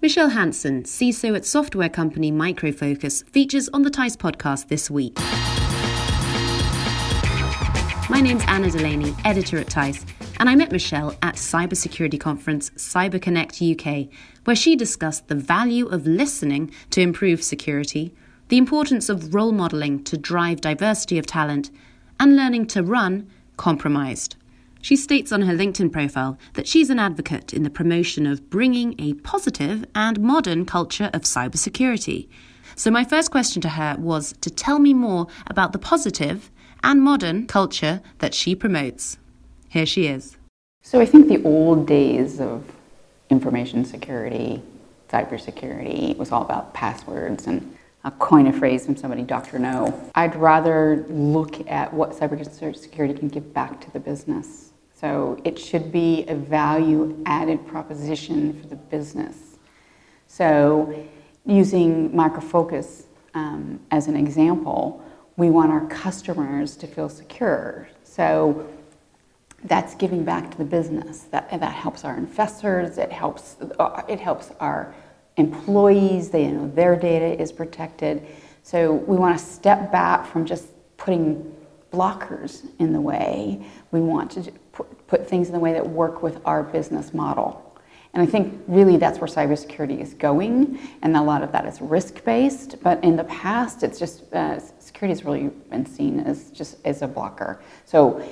Michele Hanson, CISO at software company Micro Focus, features on the teiss podcast this week. My name's Anna Delaney, editor at teiss, and I met Michele at cybersecurity conference Cyber Connect UK, where she discussed the value of listening to improve security, the importance of role modeling to drive diversity of talent, and learning to run compromised. She states on her LinkedIn profile that she's an advocate in the promotion of bringing a positive and modern culture of cybersecurity. So, my first question to her was to tell me more about the positive and modern culture that she promotes. Here she is. So, I think the old days of information security, cybersecurity, was all about passwords and a coin a phrase from somebody, Dr. No. I'd rather look at what cybersecurity can give back to the business so it should be a value added proposition for the business. So using Micro Focus um, as an example, we want our customers to feel secure. So that's giving back to the business. That, that helps our investors. It helps, uh, it helps our employees. They you know their data is protected. So we want to step back from just putting blockers in the way. We want to put, things in the way that work with our business model. And I think really that's where cybersecurity is going, and a lot of that is risk based. But in the past, it's just uh, security has really been seen as just as a blocker. So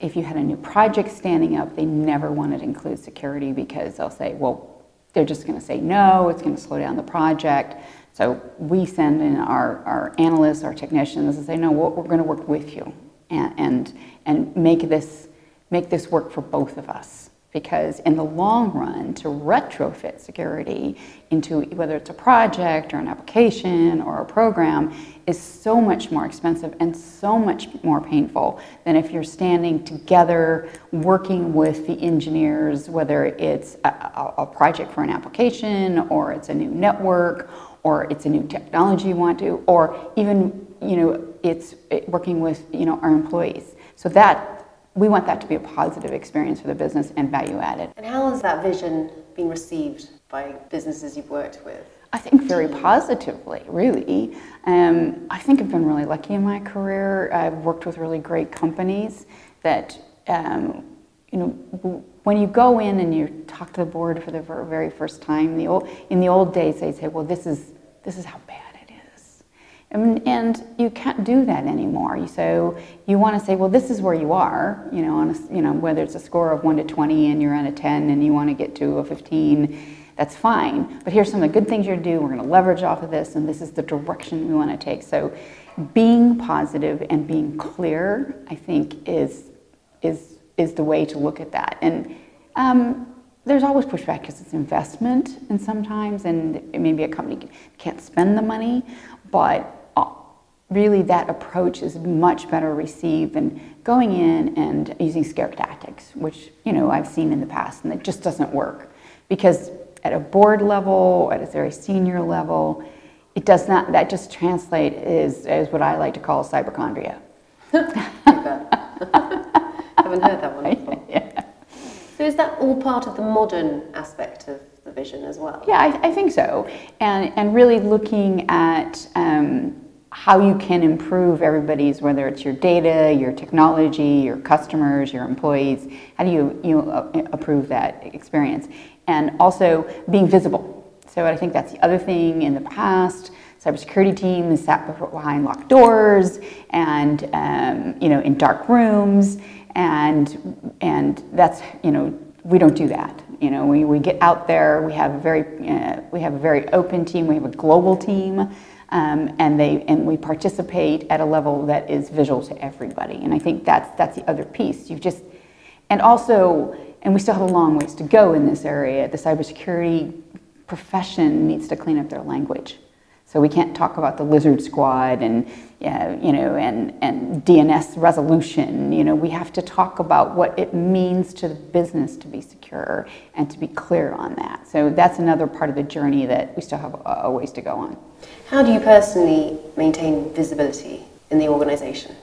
if you had a new project standing up, they never wanted to include security because they'll say, well, they're just going to say no, it's going to slow down the project. So we send in our, our analysts, our technicians, and say, no, we're going to work with you and, and, and make this make this work for both of us. Because in the long run, to retrofit security into whether it's a project or an application or a program is so much more expensive and so much more painful than if you're standing together working with the engineers, whether it's a, a project for an application or it's a new network or it's a new technology you want to, or even you know it's working with you know our employees. So that we want that to be a positive experience for the business and value added. And how has that vision been received by businesses you've worked with? I think very positively, really. Um, I think I've been really lucky in my career. I've worked with really great companies that, um, you know, when you go in and you talk to the board for the very first time, the old, in the old days they say, well, this is, this is how bad and, and, you can't do that anymore. So you want to say, well, this is where you are, you know, on a, you know, whether it's a score of 1 to 20 and you're on a 10 and you want to get to a 15, that's fine. But here's some of the good things you're do. We're going to leverage off of this, and this is the direction we want to take. So being positive and being clear, I think, is, is, is the way to look at that. And um, there's always pushback because it's investment, and sometimes, and maybe a company can't spend the money, but really that approach is much better received than going in and using scare tactics, which you know I've seen in the past, and it just doesn't work because at a board level, at a very senior level, it does not. That just translate is is what I like to call cyberchondria. Haven't heard that one before. yeah. So is that all part of the modern aspect of the vision as well? Yeah, I, I think so, and and really looking at. Um, how you can improve everybody's, whether it's your data, your technology, your customers, your employees, how do you, you know, approve that experience? And also being visible. So I think that's the other thing in the past. Cybersecurity teams sat behind locked doors and um, you know in dark rooms, and and that's you know we don't do that. You know we, we get out there. We have a very uh, we have a very open team. We have a global team um, and they and we participate at a level that is visual to everybody. And I think that's that's the other piece. You've just and also, and we still have a long ways to go in this area. The cybersecurity profession needs to clean up their language. So we can't talk about the lizard squad and you know and and DNS resolution. You know we have to talk about what it means to the business to be secure and to be clear on that. So that's another part of the journey that we still have a, a ways to go on. How do you personally maintain visibility in the organization?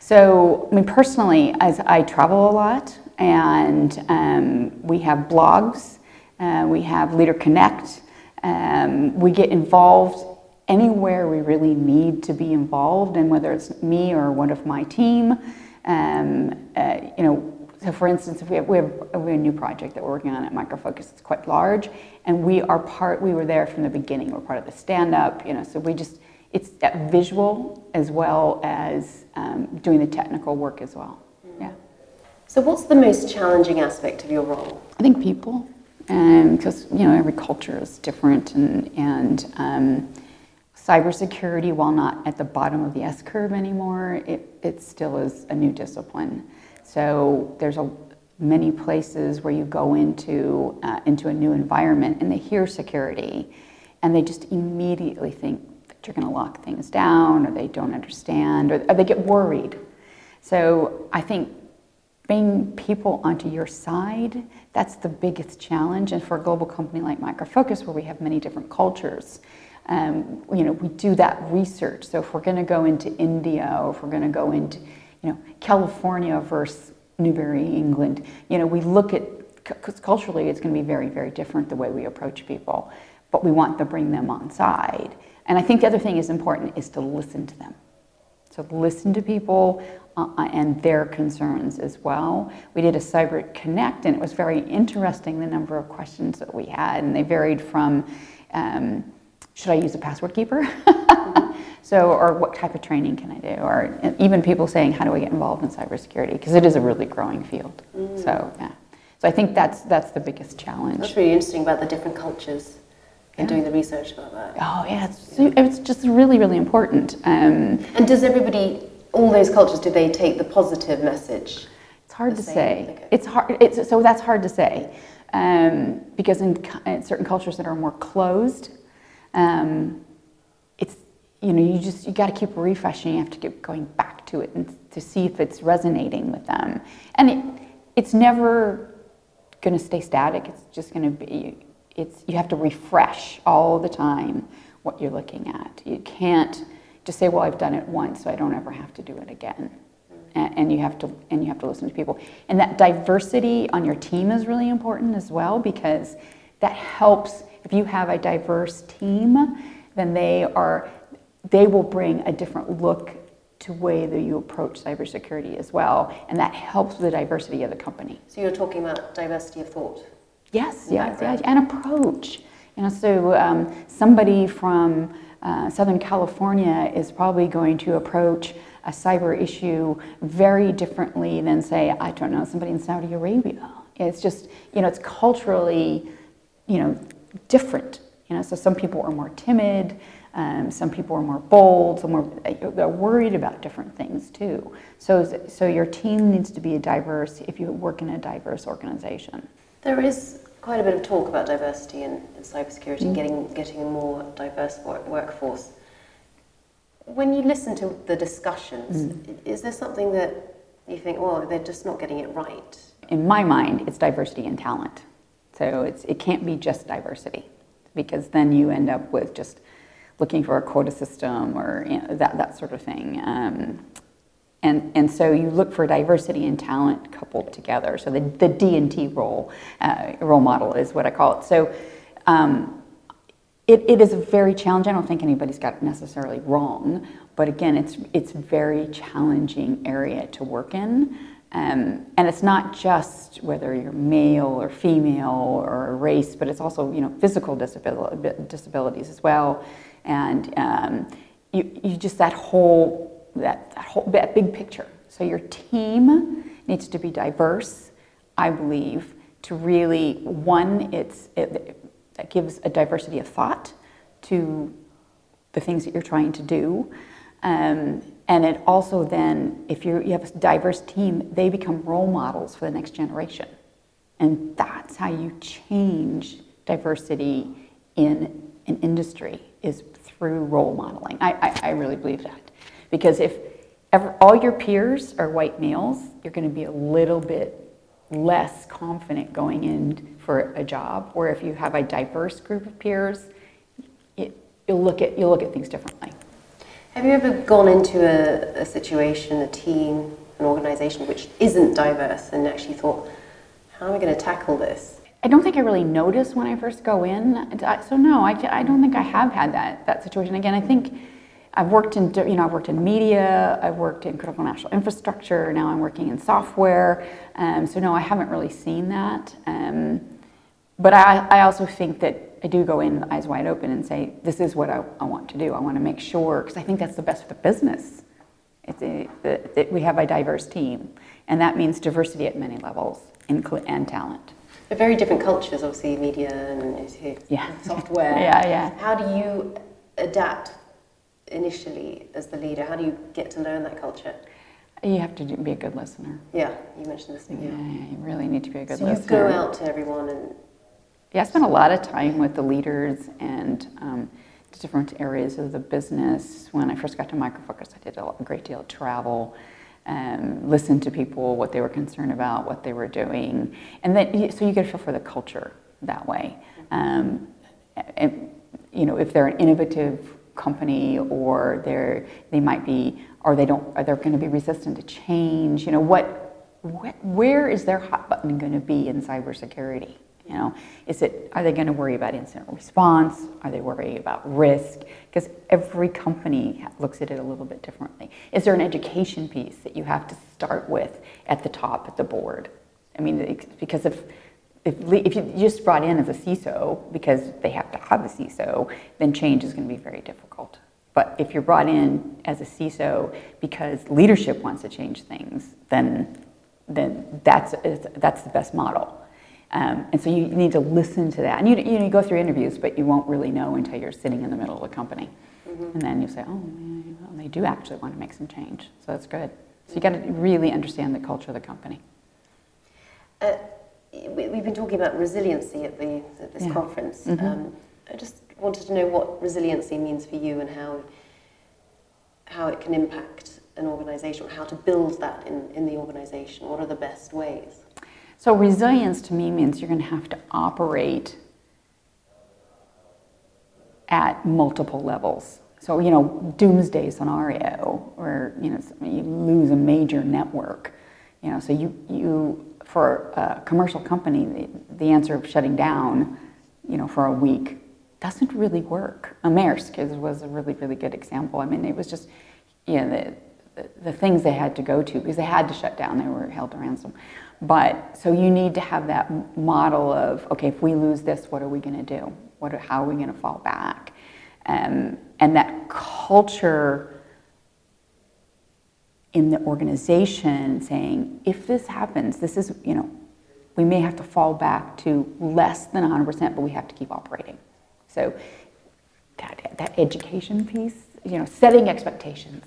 So, I mean, personally, as I travel a lot, and um, we have blogs, uh, we have Leader Connect. Um, we get involved anywhere we really need to be involved, and whether it's me or one of my team. Um, uh, you know, so for instance, if we have, we, have, we have a new project that we're working on at Micro Focus, it's quite large, and we are part, we were there from the beginning, we're part of the stand-up, you know, so we just, it's that visual as well as um, doing the technical work as well, yeah. So what's the most challenging aspect of your role? I think people, because, um, you know, every culture is different, and, and um, cybersecurity, while not at the bottom of the S curve anymore, it, it still is a new discipline. So there's a, many places where you go into, uh, into a new environment and they hear security and they just immediately think that you're going to lock things down or they don't understand or, or they get worried. So I think bringing people onto your side, that's the biggest challenge. And for a global company like Micro Focus, where we have many different cultures, um, you know, we do that research. So if we're going to go into India or if we're going to go into you know, California versus Newbury, England. You know, we look at, because culturally it's going to be very, very different the way we approach people, but we want to bring them on side. And I think the other thing is important is to listen to them. So listen to people uh, and their concerns as well. We did a Cyber Connect, and it was very interesting the number of questions that we had, and they varied from um, should I use a password keeper? So, or what type of training can I do? Or even people saying, how do I get involved in cybersecurity? Because it is a really growing field. Mm. So, yeah. So I think that's that's the biggest challenge. That's really interesting about the different cultures and yeah. doing the research about that. Oh yeah, it's, it's just really really important. Um, and does everybody, all those cultures, do they take the positive message? It's hard to say. It's hard. It's, so that's hard to say um, because in, in, certain cultures that are more closed. Um, you know, you just you got to keep refreshing. You have to keep going back to it and to see if it's resonating with them. And it it's never going to stay static. It's just going to be. It's you have to refresh all the time what you're looking at. You can't just say, "Well, I've done it once, so I don't ever have to do it again." And you have to and you have to listen to people. And that diversity on your team is really important as well because that helps. If you have a diverse team, then they are they will bring a different look to way that you approach cybersecurity as well, and that helps with the diversity of the company. So you're talking about diversity of thought. Yes, yes, yeah, and approach. You know, so um, somebody from uh, Southern California is probably going to approach a cyber issue very differently than, say, I don't know, somebody in Saudi Arabia. It's just, you know, it's culturally, you know, different. You know, so some people are more timid. Um, some people are more bold, some are they're worried about different things too. So, so your team needs to be a diverse if you work in a diverse organization. There is quite a bit of talk about diversity in, in cybersecurity, mm-hmm. getting getting a more diverse work, workforce. When you listen to the discussions, mm-hmm. is there something that you think, well, they're just not getting it right? In my mind, it's diversity and talent. So it's, it can't be just diversity because then you end up with just looking for a quota system or you know, that, that sort of thing. Um, and, and so you look for diversity and talent coupled together. So the, the D&T role, uh, role model is what I call it. So um, it, it is a very challenging. I don't think anybody's got it necessarily wrong, but again, it's, it's very challenging area to work in. Um, and it's not just whether you're male or female or race, but it's also you know physical disability, disabilities as well and um, you, you just that whole that, that whole that big picture. So your team needs to be diverse, I believe, to really one it's it, that gives a diversity of thought to the things that you're trying to do. Um, and it also then, if you you have a diverse team, they become role models for the next generation. And that's how you change diversity in an industry is through role modeling. I, I, I really believe that. Because if ever, all your peers are white males, you're going to be a little bit less confident going in for a job. Or if you have a diverse group of peers, it, you'll, look at, you'll look at things differently. Have you ever gone into a, a situation, a team, an organization which isn't diverse and actually thought, how am I going to tackle this? I don't think I really notice when I first go in. So no, I, I don't think I have had that that situation. Again, I think I've worked in you know I've worked in media, I've worked in critical national infrastructure. Now I'm working in software. Um, so no, I haven't really seen that. Um, but I, I also think that I do go in eyes wide open and say, this is what I, I want to do. I want to make sure, because I think that's the best for the business. It's a, the, we have a diverse team, and that means diversity at many levels and, and talent. They're very different cultures, obviously, media and yeah. software. yeah, yeah. How do you adapt initially as the leader? How do you get to learn that culture? You have to be a good listener. Yeah, you mentioned listening. Yeah, yeah you really need to be a good so listener. So you go out to everyone and. Yeah, I spent a lot of time with the leaders and um, different areas of the business. When I first got to Micro Focus, I did a great deal of travel um, listen to people, what they were concerned about, what they were doing, and then so you get a feel for the culture that way. Um, and, you know, if they're an innovative company or they're they might be or they don't are they going to be resistant to change? You know, what, what where is their hot button going to be in cybersecurity? You know, is it are they going to worry about incident response? Are they worried about risk? Because every company looks at it a little bit differently. Is there an education piece that you have to start with at the top at the board? I mean, because if if, if you just brought in as a CISO because they have to have a CISO, then change is going to be very difficult. But if you're brought in as a CISO because leadership wants to change things, then then that's that's the best model. Um, and so you need to listen to that. And you, you, know, you go through interviews, but you won't really know until you're sitting in the middle of the company. Mm-hmm. And then you say, oh, well, they do actually want to make some change. So that's good. So you got to really understand the culture of the company. Uh, we, have been talking about resiliency at, the, at this yeah. conference. Mm-hmm. Um, I just wanted to know what resiliency means for you and how, how it can impact an organization, or how to build that in, in the organization. What are the best ways? So resilience to me means you're going to have to operate at multiple levels. So, you know, doomsday scenario where, you know, you lose a major network. You know, so you, you for a commercial company, the, the answer of shutting down, you know, for a week doesn't really work. A Maersk was a really, really good example. I mean, it was just, you know, the, the, the things they had to go to because they had to shut down. They were held to ransom. But so you need to have that model of okay, if we lose this, what are we going to do? What, how are we going to fall back? Um, and that culture in the organization saying, if this happens, this is, you know, we may have to fall back to less than 100%, but we have to keep operating. So that, that education piece, you know, setting expectations.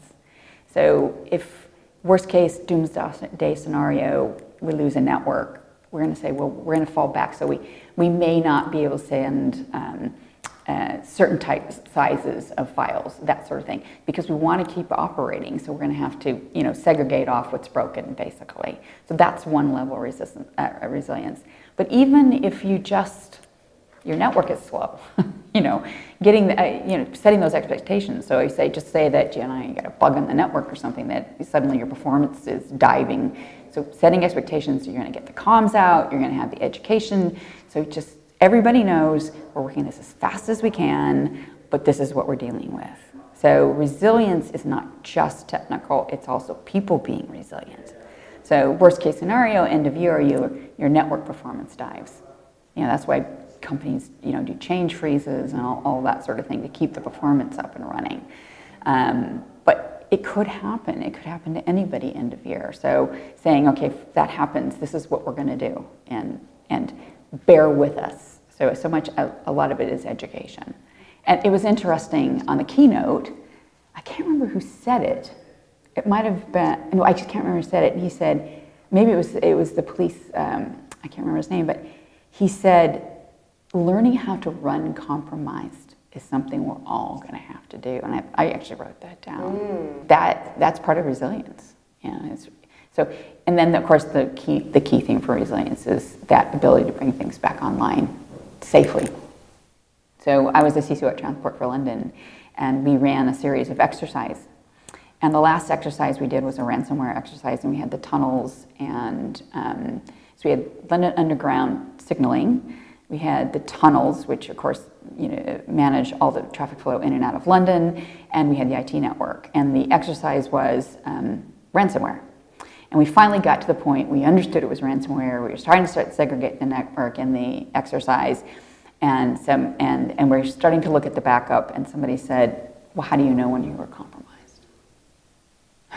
So if worst case doomsday scenario, we lose a network, we're going to say, well, we're going to fall back. So we, we may not be able to send um, uh, certain types, sizes of files, that sort of thing, because we want to keep operating. So we're going to have to, you know, segregate off what's broken, basically. So that's one level of resistance, uh, resilience. But even if you just your network is slow, you know, getting the, uh, you know, setting those expectations. So you say, just say that know you got a bug in the network or something that suddenly your performance is diving so setting expectations, you're going to get the comms out, you're going to have the education. So just everybody knows we're working this as fast as we can, but this is what we're dealing with. So resilience is not just technical, it's also people being resilient. So worst case scenario, end of year, your, your network performance dives. You know, that's why companies, you know, do change freezes and all, all that sort of thing to keep the performance up and running. Um, but it could happen. It could happen to anybody end of year. So saying, okay, if that happens, this is what we're going to do, and and bear with us. So so much a, a, lot of it is education, and it was interesting on the keynote. I can't remember who said it. It might have been. I just can't remember who said it. And he said maybe it was it was the police. Um, I can't remember his name, but he said learning how to run compromised is something we're all going to have to do. And I, I actually wrote that down. Mm. That that's part of resilience. Yeah. so, and then of course the key the key thing for resilience is that ability to bring things back online safely. So I was a CISO at Transport for London, and we ran a series of exercise. And the last exercise we did was a ransomware exercise, and we had the tunnels and um, So we had London Underground signaling, we had the tunnels, which of course you know, manage all the traffic flow in and out of London, and we had the IT network. And the exercise was um, ransomware. And we finally got to the point we understood it was ransomware. We were starting to start segregate the network in the exercise, and some, and and we're starting to look at the backup. And somebody said, "Well, how do you know when you were compromised?"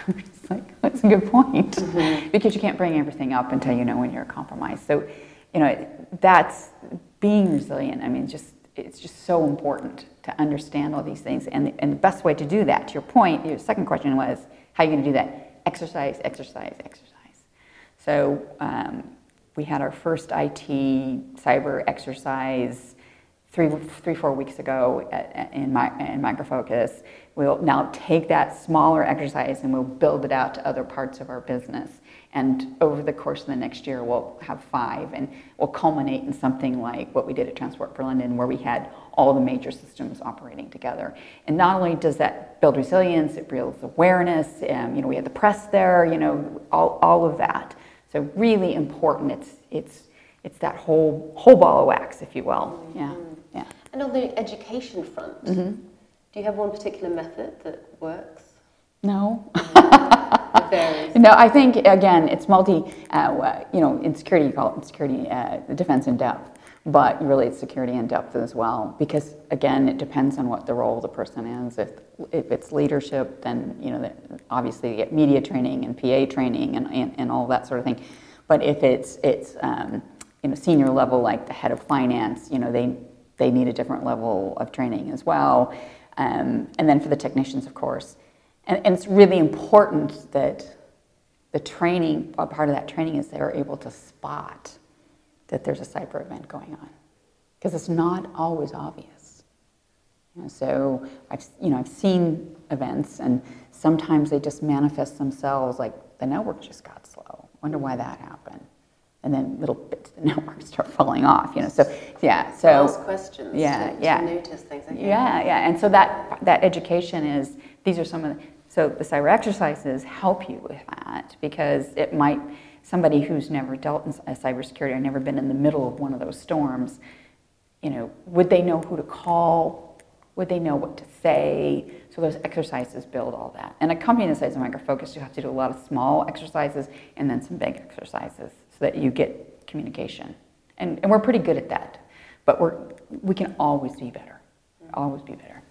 it's like that's a good point mm-hmm. because you can't bring everything up until you know when you're compromised. So, you know, that's being resilient. I mean, just it's just so important to understand all these things. And, and the best way to do that, to your point, your second question was, how are you going to do that? Exercise, exercise, exercise. So um, we had our first IT cyber exercise three, three four weeks ago at, in, my, in Micro Focus. We'll now take that smaller exercise and we'll build it out to other parts of our business. And over the course of the next year, we'll have five, and we'll culminate in something like what we did at Transport for London, where we had all the major systems operating together. And not only does that build resilience, it builds awareness. Um, you know, we had the press there. You know, all, all of that. So really important. It's it's it's that whole whole ball of wax, if you will. Yeah, yeah. And on the education front, mm-hmm. do you have one particular method that works? No. No, I think again, it's multi. Uh, you know, in security, you call it security, uh, defense in depth, but really it's security in depth as well. Because again, it depends on what the role of the person is. If if it's leadership, then you know, obviously you get media training and PA training and, and, and all that sort of thing. But if it's it's um, you know senior level like the head of finance, you know they they need a different level of training as well. Um, and then for the technicians, of course and, and it's really important that the training, a part of that training is they're able to spot that there's a cyber event going on. Because it's not always obvious. You know, so I've, you know, I've seen events and sometimes they just manifest themselves like the network just got slow. Wonder why that happened. And then little bits of the network start falling off, you know. So yeah, so ask questions. Yeah, to, yeah. To notice things. Yeah, yeah. And so that that education is these are some of the so the cyber exercises help you with that because it might somebody who's never dealt in cybersecurity or never been in the middle of one of those storms, you know, would they know who to call? Would they know what to say? So those exercises build all that. And a company the size of Micro Focus, you have to do a lot of small exercises and then some big exercises so that you get communication. And, and we're pretty good at that. But we're, we can always be better. Always be better.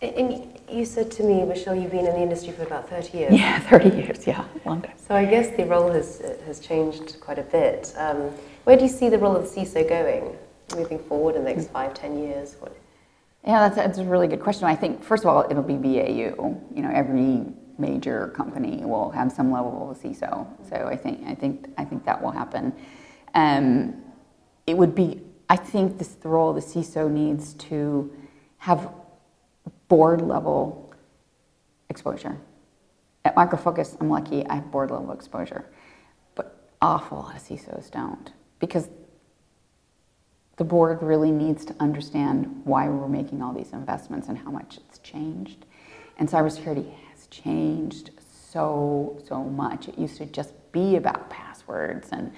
And you said to me, Michele, you've been in the industry for about 30 years. Yeah, 30 years, yeah, long time. So I guess the role has, has changed quite a bit. Um, where do you see the role of the CISO going moving forward in the next five, 10 years? What? Yeah, that's, that's a really good question. I think, first of all, it'll be BAU. You know, every major company will have some level of CISO. So I think, I think, I think that will happen. Um, it would be, I think this, the role of the CISO needs to have board level exposure. At Micro Focus, I'm lucky I have board level exposure, but awful lot of CISOs don't because the board really needs to understand why we're making all these investments and how much it's changed. And cybersecurity has changed so, so much. It used to just be about passwords and,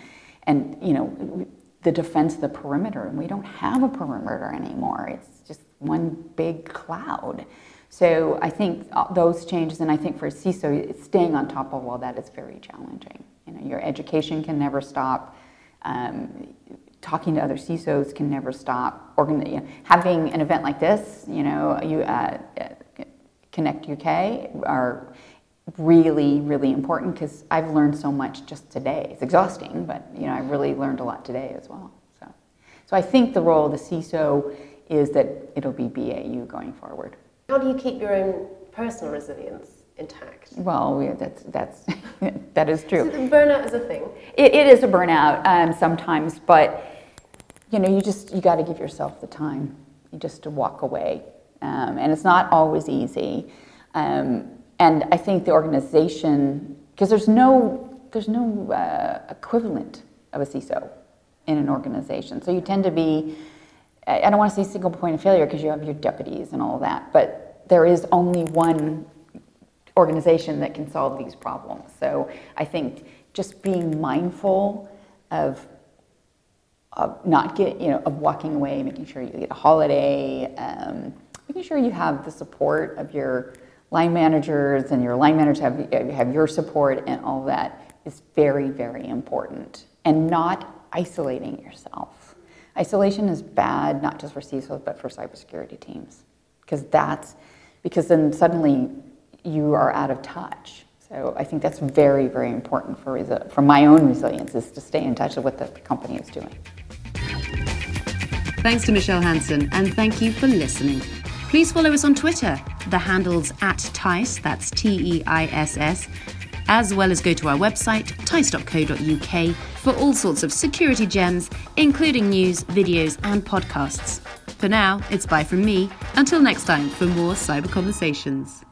and you know, the defense of the perimeter, and we don't have a perimeter anymore. It's one big cloud. So I think those changes, and I think for CISO, staying on top of all that is very challenging. You know, your education can never stop. Um, talking to other CISOs can never stop. Organ- you know, having an event like this, you know, you uh, Connect UK are really, really important because I've learned so much just today. It's exhausting, but you know, I really learned a lot today as well. So, so I think the role of the CISO is that it'll be BAU going forward. How do you keep your own personal resilience intact? Well, yeah, that's that's that is true. So burnout is a thing. It, it is a burnout um, sometimes, but you know, you just you got to give yourself the time, just to walk away, um, and it's not always easy. Um, and I think the organization, because there's no there's no uh, equivalent of a CISO in an organization, so you tend to be I don't want to say single point of failure because you have your deputies and all that, but there is only one organization that can solve these problems. So I think just being mindful of of not get you know of walking away, making sure you get a holiday, um, making sure you have the support of your line managers and your line managers have have your support and all that is very very important, and not isolating yourself. Isolation is bad, not just for CISOs but for cybersecurity teams, because that's because then suddenly you are out of touch. So I think that's very, very important for, resi- for my own resilience is to stay in touch with what the company is doing. Thanks to Michele Hanson, and thank you for listening. Please follow us on Twitter. The handle's at Teiss, that's T E I S S, as well as go to our website, teiss.co.uk, for all sorts of security gems, including news, videos, and podcasts. For now, it's bye from me. Until next time for more cyber conversations.